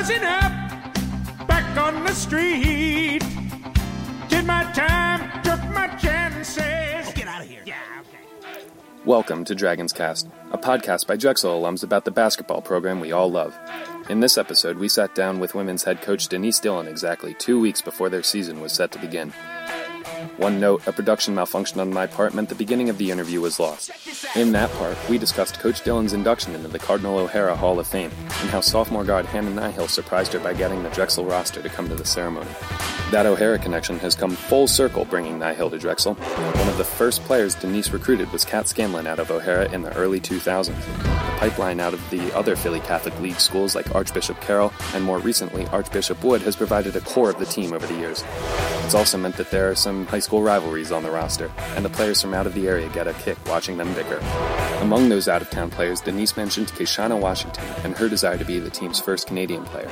buzzing up, back on the street. Did my time, took my chances. Get out of here. Yeah, okay. Welcome to Dragon's Cast, a podcast by Drexel alums about the basketball program we all love. In this episode, we sat down with women's head coach Denise Dillon exactly two weeks before their season was set to begin. One note, a production malfunction on my part meant the beginning of the interview was lost. In that part, we discussed Coach Dillon's induction into the Cardinal O'Hara Hall of Fame and how sophomore guard Hannah Nihill surprised her by getting the Drexel roster to come to the ceremony. That O'Hara connection has come full circle bringing Nihill to Drexel. One of the first players Denise recruited was Kat Scanlon out of O'Hara in the early 2000s. The pipeline out of the other Philly Catholic League schools like Archbishop Carroll and more recently Archbishop Wood has provided a core of the team over the years. It's also meant that there are some high school rivalries on the roster, and the players from out of the area get a kick watching them bicker. Among those out of town players, Denise mentioned Keishana Washington and her desire to be the team's first Canadian player.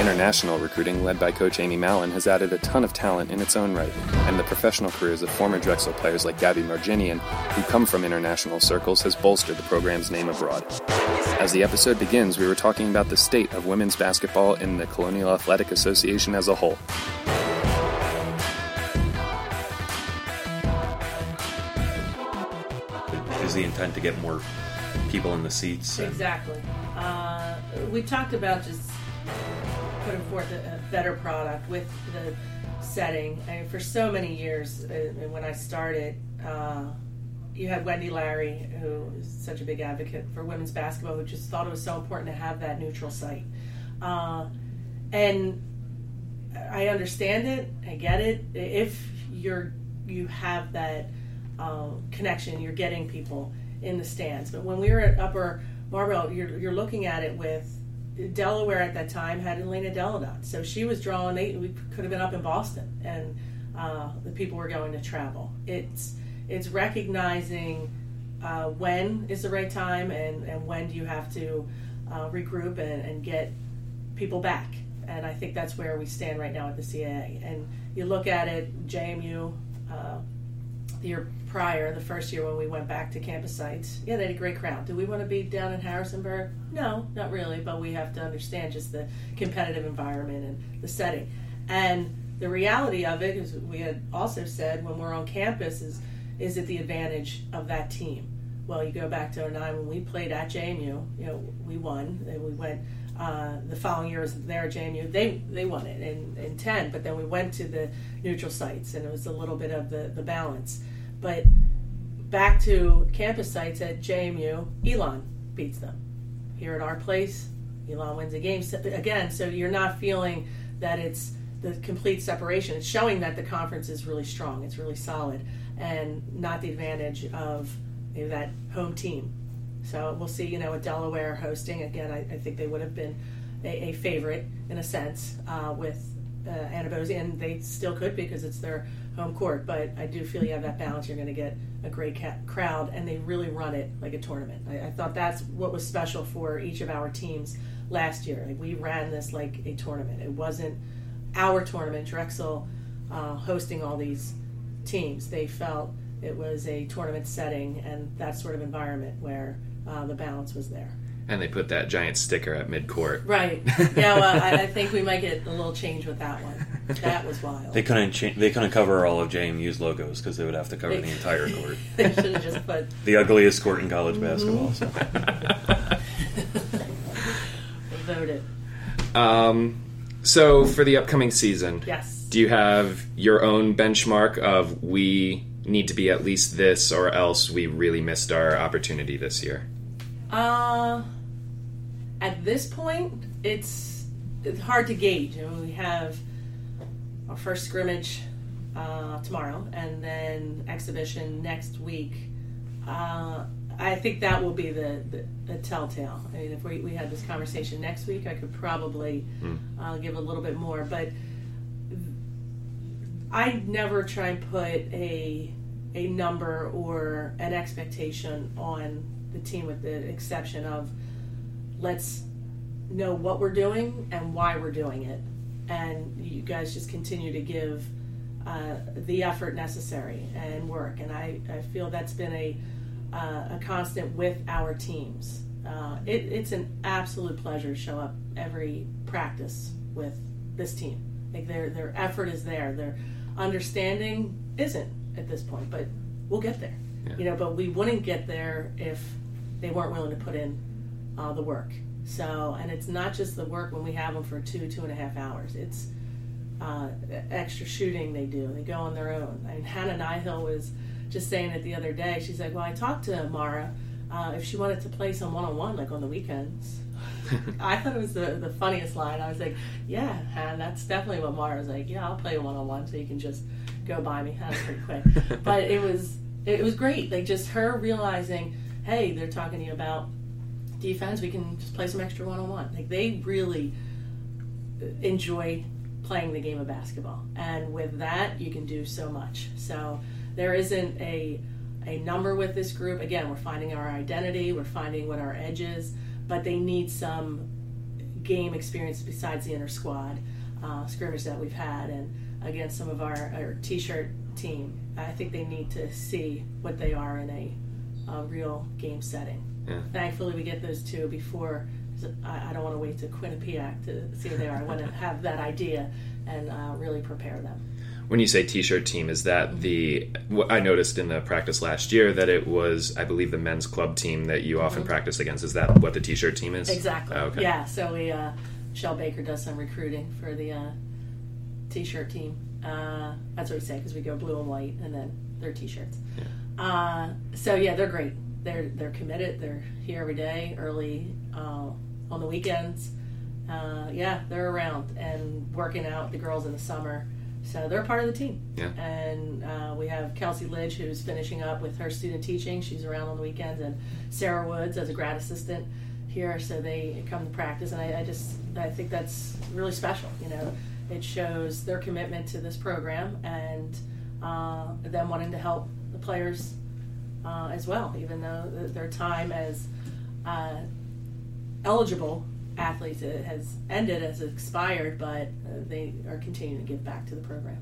International recruiting, led by coach Amy Mallon, has added a ton of talent in its own right, and the professional careers of former Drexel players like Gabby Marginean, who come from international circles, has bolstered the program's name abroad. As the episode begins, we were talking about the state of women's basketball in the Colonial Athletic Association as a whole. Is the intent to get more people in the seats? and- Exactly. Uh, we talked about just putting forth a, a better product with the setting. I mean, for so many years, uh, when I started, uh, you had Wendy Larry, who is such a big advocate for women's basketball, who just thought it was so important to have that neutral site. Uh, and I understand it. I get it. If you're you have that um, connection, you're getting people in the stands. But when we were at Upper Marlboro, you're, you're looking at it with Delaware at that time had Elena Delle Donne, so she was drawing. They we could have been up in Boston, and uh, the people were going to travel. It's it's recognizing uh, when is the right time, and and when do you have to uh, regroup and, and get people back. And I think that's where we stand right now at the CAA. And you look at it, JMU, uh, the year prior, the first year when we went back to campus sites, yeah, they had a great crowd. Do we want to be down in Harrisonburg? No, not really, but we have to understand just the competitive environment and the setting. And the reality of it, as we had also said when we're on campus, is is it the advantage of that team? Well, you go back to 09 when we played at JMU, you know, we won, and we went uh, the following year was there at JMU. They they won it in, in ten, but then we went to the neutral sites, and it was a little bit of the, the balance. But back to campus sites at JMU, Elon beats them. Here at our place, Elon wins a game again. So you're not feeling that it's the complete separation. It's showing that the conference is really strong. It's really solid, and not the advantage of maybe that home team. So we'll see. You know, with Delaware hosting again, I, I think they would have been a, a favorite in a sense uh, with uh, and they still could because it's their home court. But I do feel you have that balance. You're going to get a great ca- crowd, and they really run it like a tournament. I, I thought that's what was special for each of our teams last year. Like, we ran this like a tournament. It wasn't our tournament, Drexel uh, hosting all these teams. They felt it was a tournament setting and that sort of environment where uh, the balance was there. And they put that giant sticker at midcourt. Right. Yeah. Well, I, I think we might get a little change with that one. That was wild. They couldn't cha- they couldn't cover all of JMU's logos because they would have to cover the entire court. They should have just put The ugliest court in college Mm-hmm. basketball. So. voted. Um, so for the upcoming season, Yes. do you have your own benchmark of we need to be at least this or else we really missed our opportunity this year? Uh, at this point, it's it's hard to gauge. You know, we have our first scrimmage uh, tomorrow, and then exhibition next week. Uh, I think that will be the, the, the telltale. I mean, if we, we had this conversation next week, I could probably uh, give a little bit more. But I never try and put a a number or an expectation on the team, with the exception of let's know what we're doing and why we're doing it, and you guys just continue to give uh, the effort necessary and work. And I, I feel that's been a uh, a constant with our teams. Uh, it, it's an absolute pleasure to show up every practice with this team. Like their their effort is there. Their understanding isn't at this point, but we'll get there. Yeah. You know, but we wouldn't get there if they weren't willing to put in uh, the work. So, and it's not just the work when we have them for two two and a half hours. It's uh, extra shooting they do. They go on their own. I mean, Hannah Nihill was just saying it the other day. She's like, "Well, I talked to Mara uh, if she wanted to play some one on one, like on the weekends." I thought it was the, the funniest line. I was like, "Yeah, Hannah, that's definitely what Mara was like. Yeah, I'll play one on one, so you can just go by me. That's pretty quick." but it was it was great. Like just her realizing, hey, they're talking to you about defense. We can just play some extra one on one. Like they really enjoy playing the game of basketball, and with that, you can do so much. So there isn't a a number with this group. Again, we're finding our identity. We're finding what our edge is, but they need some game experience besides the inner squad uh, scrimmage that we've had, and against some of our, our t-shirt team. I think they need to see what they are in a, a real game setting. Yeah. Thankfully, we get those two before. I, I don't want to wait to Quinnipiac to see what they are. I want to have that idea and uh, really prepare them. When you say t-shirt team, is that the? I noticed in the practice last year that it was, I believe, the men's club team that you often practice against. Is that what the t-shirt team is? Exactly. Oh, okay. Yeah. So we, uh, Shell Baker does some recruiting for the uh, t-shirt team. Uh, that's what we say because we go blue and white, and then their t-shirts. Uh, so yeah, they're great. They're they're committed. They're here every day, early uh, on the weekends. Uh, yeah, they're around and working out the girls in the summer. So they're part of the team. Yeah. And uh, we have Kelsey Lidge, who's finishing up with her student teaching. She's around on the weekends, and Sarah Woods as a grad assistant here. So they come to practice, and I, I just I think that's really special. You know, it shows their commitment to this program and uh, them wanting to help players uh, as well, even though their time as uh, eligible athletes has ended as expired, but uh, they are continuing to give back to the program.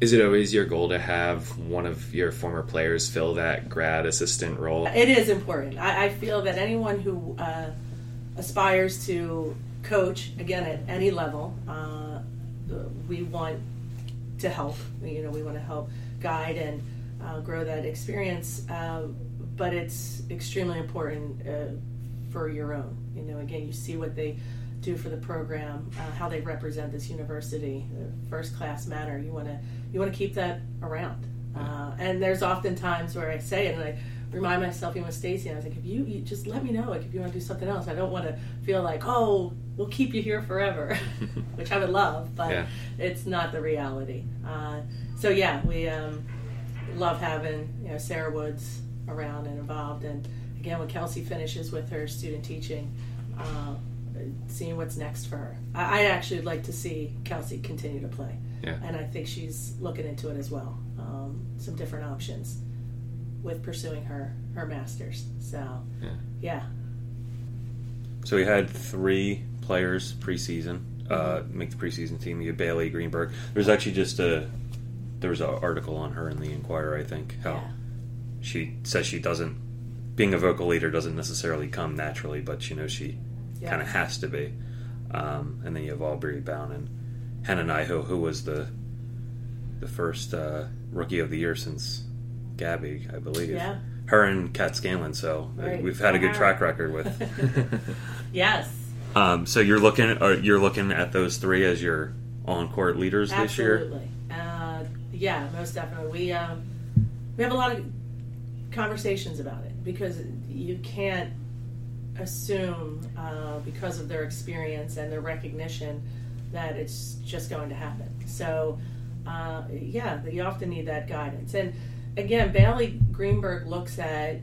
Is it always your goal to have one of your former players fill that grad assistant role? It is important. I, I feel that anyone who uh, aspires to coach, again, at any level, uh, we want to help. You know, we want to help guide and uh, grow that experience. Uh, but it's extremely important uh, for your own. You know, again, you see what they do for the program, uh, how they represent this university, first class manner. You want to you want to keep that around. Uh, and there's often times where I say it, and I remind myself, even with Stacy, I was like, if you, you just let me know, like if you want to do something else, I don't want to feel like, oh, we'll keep you here forever, which I would love, but Yeah. it's not the reality. Uh, so yeah, we um, love having you know Sarah Woods around and involved, and again when Kelsey finishes with her student teaching, uh, seeing what's next for her. I, I actually would like to see Kelsey continue to play, Yeah. and I think she's looking into it as well. Um, some different options with pursuing her her masters. So Yeah. yeah, So we had three players preseason uh, make the preseason team. You had Bailey Greenberg. There's actually just a there was an article on her in the Inquirer. I think how Yeah. she says she doesn't being a vocal leader doesn't necessarily come naturally, but you know she Yeah. kind of has to be. Um, and then you have Aubrey Brown and Hannah Nihill, who was the the first uh, rookie of the year since Gabby, I believe. Yeah. Her and Kat Scanlon. So uh, Right. we've had a good track record with. yes, Um, so you're looking, or you're looking at those three as your on-court leaders this year. Yeah, most definitely. We um, we have a lot of conversations about it because you can't assume uh, because of their experience and their recognition that it's just going to happen. So uh, yeah, you often need that guidance. And again, Bailey Greenberg looks at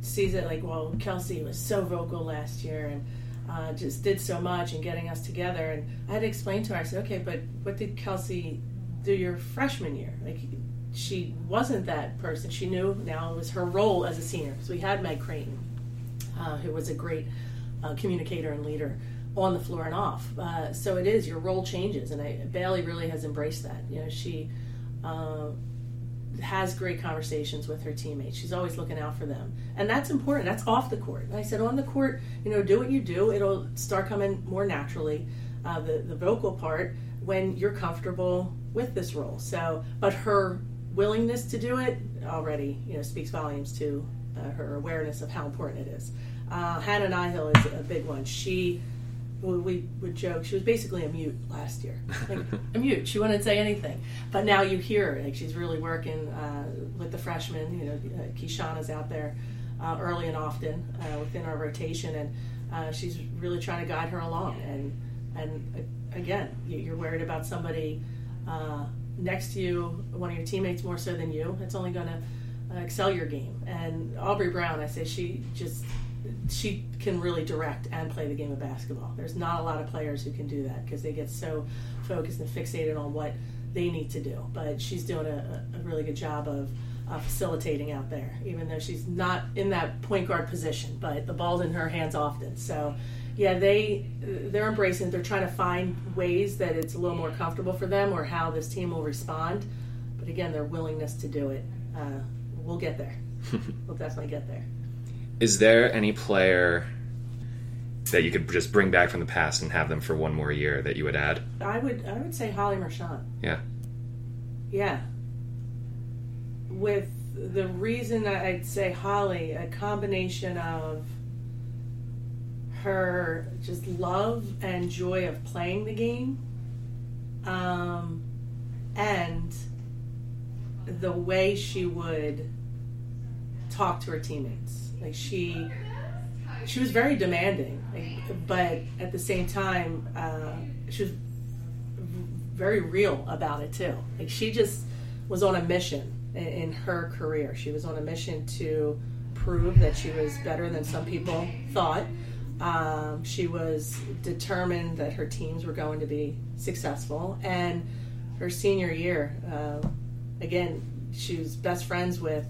sees it like, well, Kelsey was so vocal last year and uh, just did so much in getting us together. And I had to explain to her, I said, okay, but what did Kelsey do your freshman year? Like, she wasn't that person. She knew now it was her role as a senior. So we had Meg Creighton, uh, who was a great uh, communicator and leader on the floor and off. Uh, so it is your role changes, and I, Bailey really has embraced that. You know, she uh, has great conversations with her teammates. She's always looking out for them, and that's important. That's off the court. And I said on the court, you know, do what you do. It'll start coming more naturally. Uh, the the vocal part when you're comfortable with this role. So, but her willingness to do it already, you know, speaks volumes to uh, her awareness of how important it is. Uh, Hannah Nihill is a big one. She we would joke she was basically a mute last year. Like a mute. She wouldn't say anything. But now you hear her. Like she's really working uh, with the freshmen. You know uh, Keishana's out there uh, early and often uh, within our rotation. And uh, she's really trying to guide her along. And and uh, again you're worried about somebody next to you one of your teammates more so than you it's only going to excel your game and Aubrey Brown I say she just she can really direct and play the game of basketball. There's not a lot of players who can do that because they get so focused and fixated on what they need to do. But she's doing a, a really good job of uh, facilitating out there, even though she's not in that point guard position. But the ball's in her hands often. So, yeah, they they're embracing. They're trying to find ways that it's a little more comfortable for them, or how this team will respond. But again, their willingness to do it, uh, we'll get there. we'll definitely get there. Is there any player that you could just bring back from the past and have them for one more year that you would add? I would I would say Holly Mershon. Yeah. Yeah. With the reason I'd say Holly, a combination of her just love and joy of playing the game, um, and the way she would talk to her teammates like she she was very demanding, like, but at the same time, uh, she was very real about it too. Like she just was on a mission in, her career. She was on a mission to prove that she was better than some people thought. Um, she was determined that her teams were going to be successful. And her senior year, uh, again, she was best friends with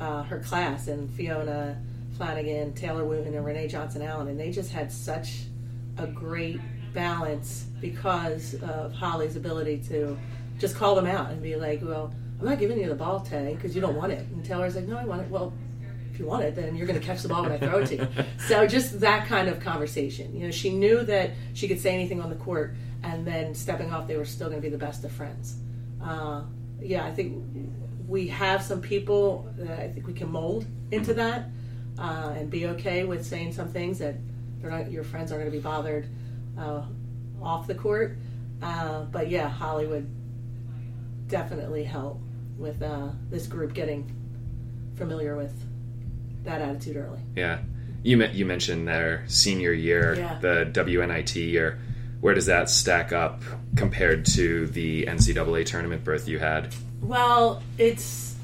uh, her class and Fiona Flanagan, Taylor Wooten, and Renee Johnson Allen, and they just had such a great balance because of Holly's ability to just call them out and be like, "Well, I'm not giving you the ball today because you don't want it," and Taylor's like, "No, I want it." Well, if you want it, then you're going to catch the ball when I throw it to you. so just that kind of conversation. You know, she knew that she could say anything on the court, and then stepping off, they were still going to be the best of friends. Uh, yeah, I think we have some people that I think we can mold into that uh, and be okay with saying some things that not, your friends aren't going to be bothered uh, off the court. Uh, but yeah, Holly would definitely help with uh, this group getting familiar with that attitude early. Yeah, you you mentioned their senior year, yeah. the WNIT year. Where does that stack up compared to the NCAA tournament berth you had? Well, it's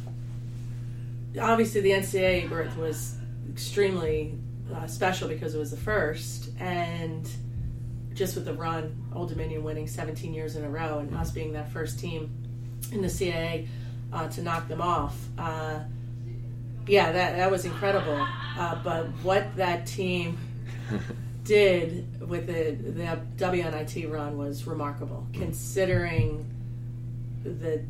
obviously the NCAA berth was extremely uh, special because it was the first, and just with the run, Old Dominion winning 17 years in a row, and us being that first team in the CAA uh, to knock them off. Uh, yeah, that that was incredible. Uh, but what that team did with the the WNIT run was remarkable, considering the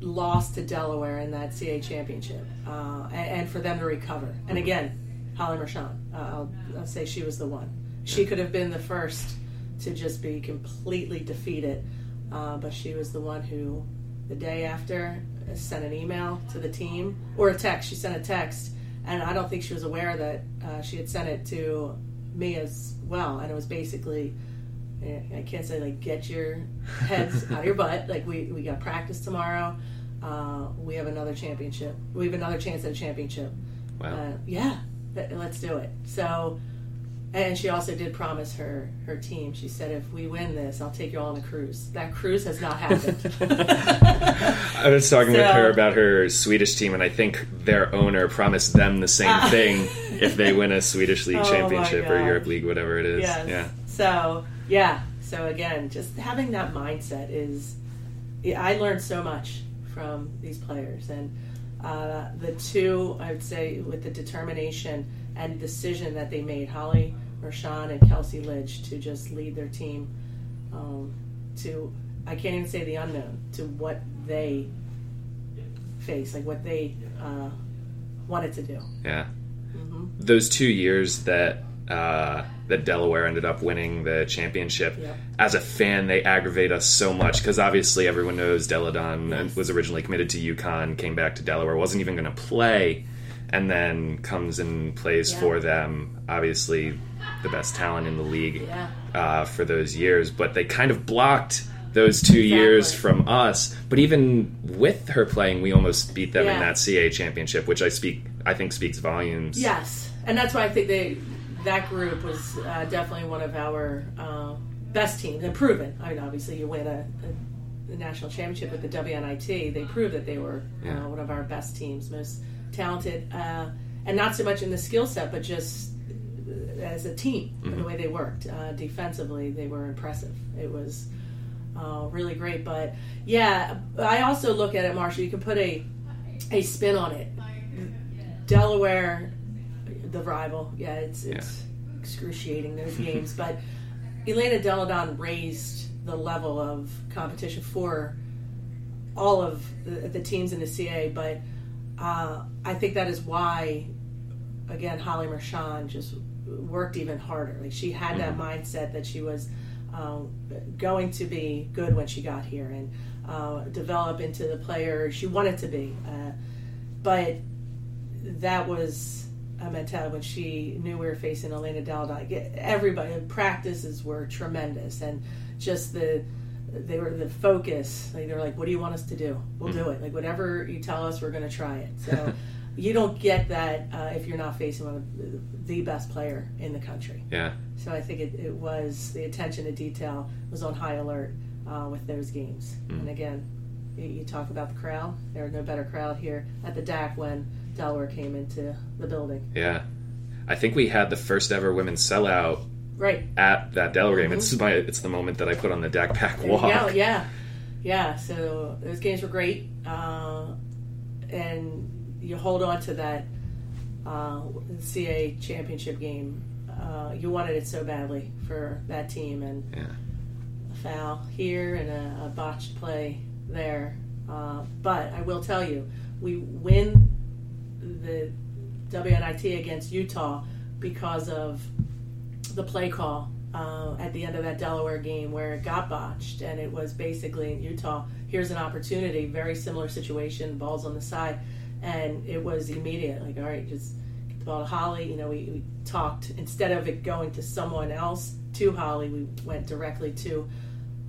loss to Delaware in that CA championship, uh, and, and, for them to recover. And again, Holly Mershon, uh, I'll, I'll, say she was the one. She could have been the first to just be completely defeated, uh, but she was the one who, the day after, sent an email to the team or a text. She sent a text, and I don't think she was aware that uh, she had sent it to me as well. And it was basically I can't say like get your heads out of your butt. Like we we got practice tomorrow. Uh, we have another championship. We have another chance at a championship. Wow. Uh, yeah, let's do it. So, and she also did promise her her team. She said, "If we win this, I'll take you all on a cruise." That cruise has not happened. I was talking so, with her about her Swedish team, and I think their owner promised them the same uh, thing if they win a Swedish League oh championship or Europe League, whatever it is. Yes. Yeah. So yeah. So again, just having that mindset is. I learned so much from these players, and uh, the two I would say with the determination and decision that they made, Holly Mershon and Kelsey Lidge, to just lead their team um, to I can't even say the unknown to what they face, like what they uh, wanted to do. Yeah. Those two years that uh, that Delaware ended up winning the championship, Yep. as a fan, they aggravate us so much because obviously everyone knows Delle Donne Yes. was originally committed to UConn, came back to Delaware, wasn't even going to play, and then comes and plays Yeah. for them. Obviously, the best talent in the league Yeah. uh, for those years, but they kind of blocked those two years from us. But even with her playing, we almost beat them in that CA championship, which I speak, I think, speaks volumes. Yes, and that's why I think they that group was uh, definitely one of our uh, best teams and proven. I mean, obviously, you win a, a, a national championship with the WNIT. They proved that they were Yeah. uh, one of our best teams, most talented, uh, and not so much in the skill set, but just as a team, and the way they worked uh, defensively, they were impressive. It was uh, really great. But yeah, I also look at it, Marshall. You can put a a spin on it. Delaware, the rival, yeah, it's it's excruciating those games. But Elena Delle Donne raised the level of competition for all of the, the teams in the CA. But uh, I think that is why, again, Holly Mershon just worked even harder. Like she had that mindset that she was um, going to be good when she got here and uh, develop into the player she wanted to be. Uh, but that was a mentality when she knew we were facing Elena Delle Donne. Everybody practices were tremendous, and just the they were the focus. Like they were like, "What do you want us to do? We'll do it. Like whatever you tell us, we're going to try it." So you don't get that uh, if you're not facing one of the- best player in the country. Yeah. So I think it, it was the attention to detail was on high alert uh, with those games. And again, you, you talk about the crowd. There was no better crowd here at the DAC when Delaware came into the building. Yeah. I think we had the first ever women's sellout Right. at that Delaware game. It's my it's the moment that I put on the DAC Pack walk. go. Yeah. Yeah. So those games were great. Uh, and you hold on to that uh, CA championship game. Uh, you wanted it so badly for that team. And Yeah. a foul here and a, a botched play there. Uh, but I will tell you, we win the WNIT against Utah because of the play call uh, at the end of that Delaware game where it got botched, and it was basically in Utah. Here's an opportunity, very similar situation, balls on the side, and it was immediate. Like, all right, just get the ball to Holly. You know, we, we talked instead of it going to someone else to Holly, we went directly to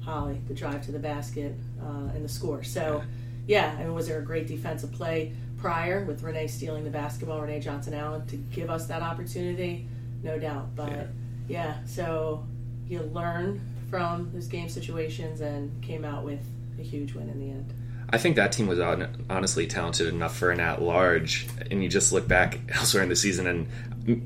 Holly, the drive to the basket, uh, and the score. So, yeah, I mean, was there a great defensive play prior with Renee stealing the basketball, Renee Johnson Allen, to give us that opportunity? No doubt. But, Yeah. Yeah, so you learn from those game situations and came out with a huge win in the end. I think that team was hon- honestly talented enough for an at large, and you just look back elsewhere in the season, and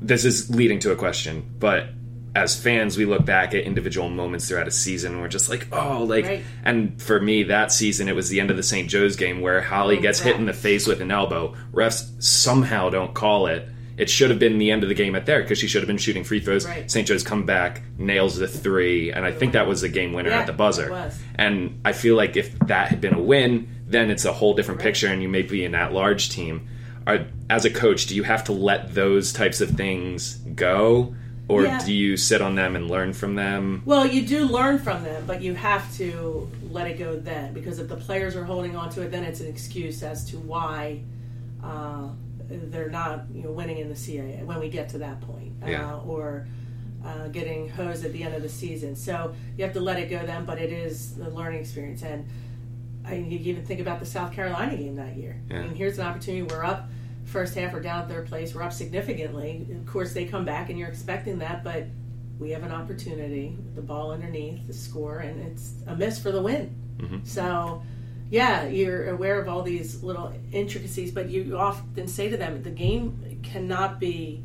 this is leading to a question, but as fans, we look back at individual moments throughout a season, and we're just like, oh, like, Right. and for me, that season, it was the end of the St. Joe's game where Holly gets hit in the face with an elbow. Refs somehow don't call it. It should have been the end of the game at there because she should have been shooting free throws. Right. St. Joe's come back, nails the three, and I think that was the game winner Yeah, at the buzzer. it was. And I feel like if that had been a win, then it's a whole different picture, and you may be an at-large team. Are, as a coach, do you have to let those types of things go, or Yeah. do you sit on them and learn from them? Well, you do learn from them, but you have to let it go then because if the players are holding on to it, then it's an excuse as to why uh, they're not you know winning in the CAA when we get to that point, Yeah. uh, or uh, getting hosed at the end of the season. So you have to let it go then, but it is the learning experience. And I mean, you even think about the South Carolina game that year. Yeah. I mean, here's an opportunity. We're up first half, we're down third place, we're up significantly. Of course, they come back, and you're expecting that, but we have an opportunity the ball underneath the score, and it's a miss for the win. So, yeah, you're aware of all these little intricacies, but you often say to them, the game cannot be,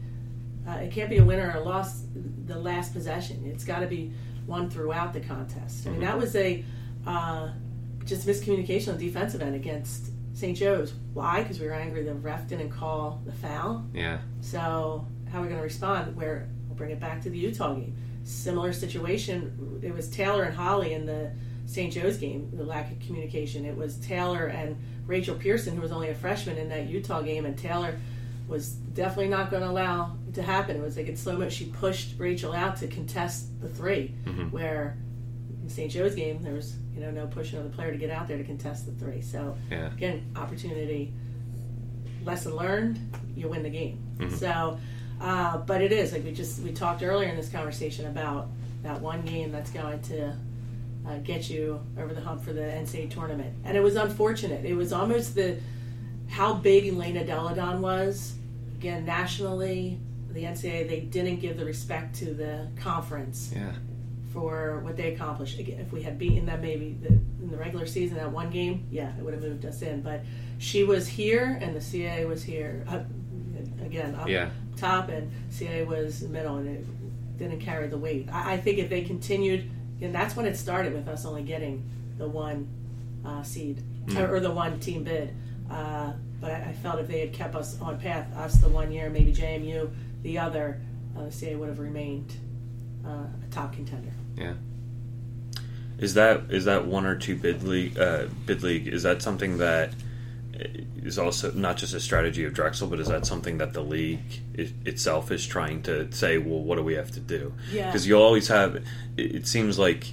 uh, it can't be a winner or a loss the last possession. It's got to be won throughout the contest. I mean, that was a uh, just miscommunication on the defensive end against St. Joe's. Why? Because we were angry the ref didn't call the foul. Yeah, So how are we going to respond? Where we'll bring it back to the Utah game. Similar situation. It was Taylor and Holly in the St. Joe's game, the lack of communication. It was Taylor and Rachel Pearson, who was only a freshman in that Utah game, and Taylor was definitely not going to allow it to happen. It was like in slow mo, she pushed Rachel out to contest the 3 where in St. Joe's game there was you know no pushing on the player to get out there to contest the three. So Yeah. again, opportunity, lesson learned, you win the game. So, uh, but it is like we just we talked earlier in this conversation about that one game that's going to uh, get you over the hump for the NCAA tournament, and it was unfortunate. It was almost the how big Elena Delle Donne was again nationally. The NCAA they didn't give the respect to the conference Yeah. for what they accomplished. Again, if we had beaten them maybe the, in the regular season that one game, yeah, it would have moved us in. But she was here, and the CA was here uh, again up Yeah. top, and CA was middle, and it didn't carry the weight. I, I think if they continued, and that's when it started with us only getting the one uh, seed or, or the one team bid. Uh, but I, I felt if they had kept us on path, us the one year, maybe JMU the other, uh, the CA would have remained uh, a top contender. Yeah. Is that is that one or two bid league uh, bid league? Is that something that is also not just a strategy of Drexel, but is that something that the league i itself is trying to say? Well, what do we have to do? Yeah. Because you always have. It, it seems like,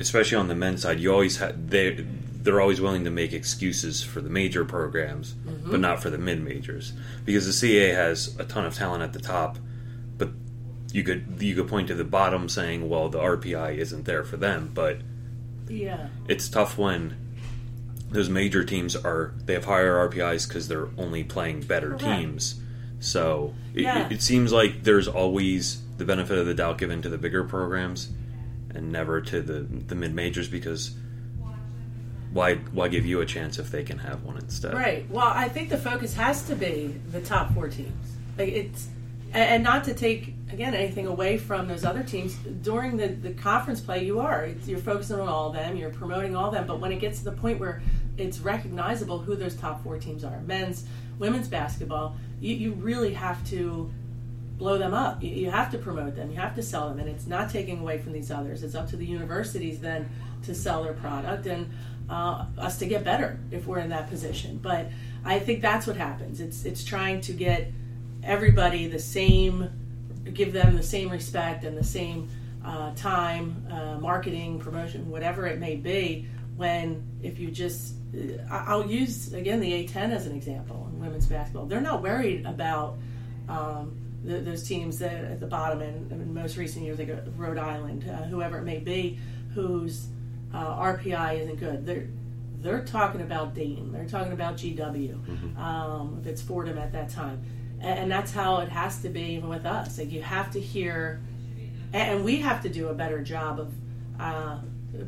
especially on the men's side, you always have they they're always willing to make excuses for the major programs, mm-hmm. but not for the mid majors because the CA has a ton of talent at the top, but you could you could point to the bottom saying, well, the RPI isn't there for them, but Yeah. it's tough when those major teams are they have higher RPIs because they're only playing better Correct. teams. So it, Yeah. it, seems like there's always the benefit of the doubt given to the bigger programs, and never to the the mid majors because why why give you a chance if they can have one instead? Right. Well, I think the focus has to be the top four teams. Like it's, and not to take again anything away from those other teams during the, the conference play. You are It's- you're focusing on all of them. You're promoting all of them. But when it gets to the point where it's recognizable who those top four teams are, men's, women's basketball, you, you really have to blow them up. You, you have to promote them. You have to sell them, and it's not taking away from these others. It's up to the universities then to sell their product and uh, us to get better if we're in that position. But I think that's what happens. It's it's trying to get everybody the same, give them the same respect and the same uh, time, uh, marketing, promotion, whatever it may be. When if you just, I'll use again the A10 as an example in women's basketball. They're not worried about um, the, those teams that at the bottom and in most recent years, like Rhode Island, uh, whoever it may be, whose uh, RPI isn't good. They're they're talking about Dayton. They're talking about GW. Um, if it's Fordham at that time, and, and that's how it has to be even with us. Like you have to hear, and, and we have to do a better job of uh,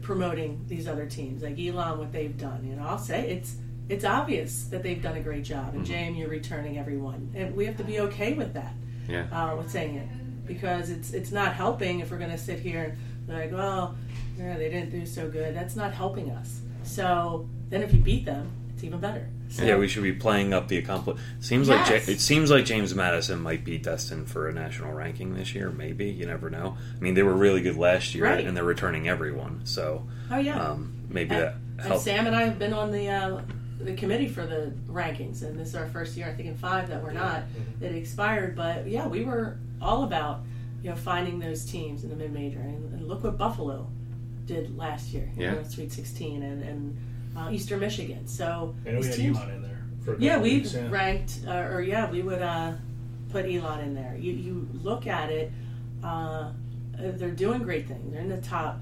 promoting these other teams, like Elon, what they've done. You know, I'll say it's it's obvious that they've done a great job, and JMU you're returning everyone, and we have to be okay with that Yeah. uh, with saying it because it's it's not helping if we're going to sit here and be like, well, yeah, they didn't do so good. That's not helping us. So then, if you beat them, it's even better. So, Yeah, we should be playing up the accomplish. Seems like Ja- it seems like James Madison might be destined for a national ranking this year. Maybe you never know. I mean, they were really good last year, Right. and they're returning everyone. So oh yeah. um, maybe and, that and. Sam and I have been on the uh, the committee for the rankings, and this is our first year, I think, in five that we're not. Mm-hmm. It expired, but yeah, we were all about you know finding those teams in the mid major, and, and look what Buffalo did last year. you Yeah. know, Sweet Sixteen and and uh, Eastern Michigan. So I know we had teams- Elon in there. For Yeah, we weeks, yeah. ranked, uh, or yeah, we would uh, put Elon in there. You you look at it, uh, they're doing great things. They're in the top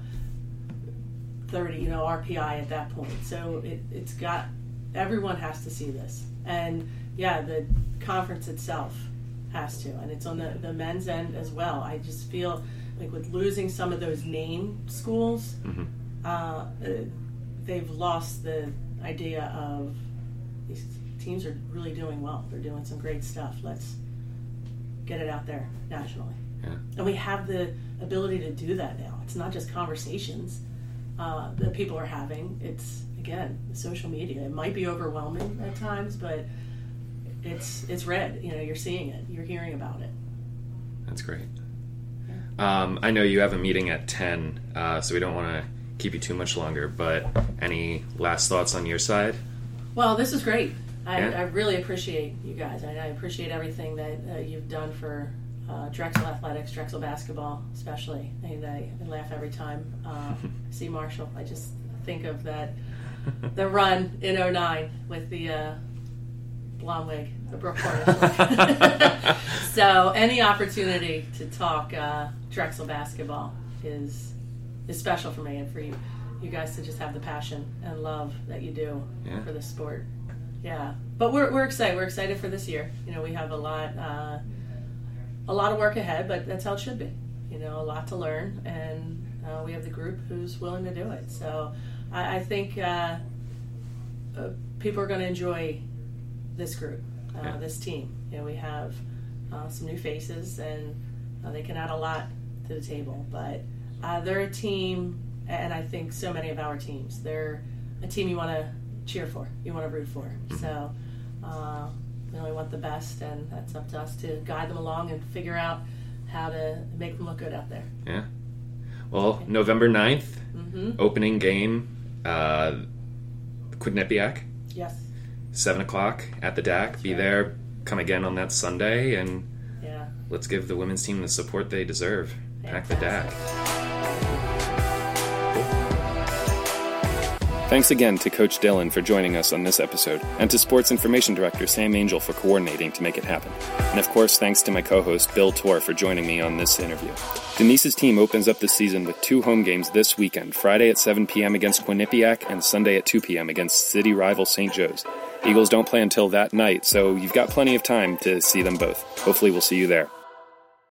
thirty, you know, RPI at that point. So it it's got everyone has to see this, and yeah, the conference itself has to, and it's on the the men's end as well. I just feel like with losing some of those name schools, Mhm. uh, uh, they've lost the idea of these teams are really doing well. They're doing some great stuff. Let's get it out there nationally. Yeah. And we have the ability to do that now. It's not just conversations uh, that people are having. It's again social media. It might be overwhelming at times, but it's it's red. You know, you're seeing it. You're hearing about it. That's great. Um, I know you have a meeting at 10, uh, so we don't want to keep you too much longer. But any last thoughts on your side? Well, this is great. I, Yeah. I really appreciate you guys. I, I appreciate everything that uh, you've done for uh, Drexel athletics, Drexel basketball, especially. And I, I laugh every time uh, I see Marshall. I just think of that the run in 09 with the uh, blonde wig, the Brooke so any opportunity to talk uh, Drexel basketball is is special for me and for you. You guys to just have the passion and love that you do Yeah. for the sport. Yeah, but we're, we're excited. We're excited for this year. You know, we have a lot, uh, a lot of work ahead, but that's how it should be. You know, a lot to learn, and uh, we have the group who's willing to do it. So I, I think uh, uh, people are going to enjoy this group, uh, Yeah. this team. You know, we have uh, some new faces, and uh, they can add a lot to the table. But uh, they're a team, and I think so many of our teams, they're a team you want to cheer for, you want to root for. So uh, we want the best, and that's up to us to guide them along and figure out how to make them look good out there. Yeah. Well, November 9th, hmm opening game, uh, Quinnipiac, Yes. 7 o'clock at the DAC. Be there. Come again on that Sunday, and Yeah. let's give the women's team the support they deserve. Pack the DAC. Thanks again to Coach Dillon for joining us on this episode, and to Sports Information Director Sam Angel for coordinating to make it happen. And of course, thanks to my co host Bill Torr for joining me on this interview. Denise's team opens up the season with two home games this weekend Friday at 7 p.m. against Quinnipiac and Sunday at 2 p.m. against city rival St. Joe's. Eagles don't play until that night, so you've got plenty of time to see them both. Hopefully, we'll see you there.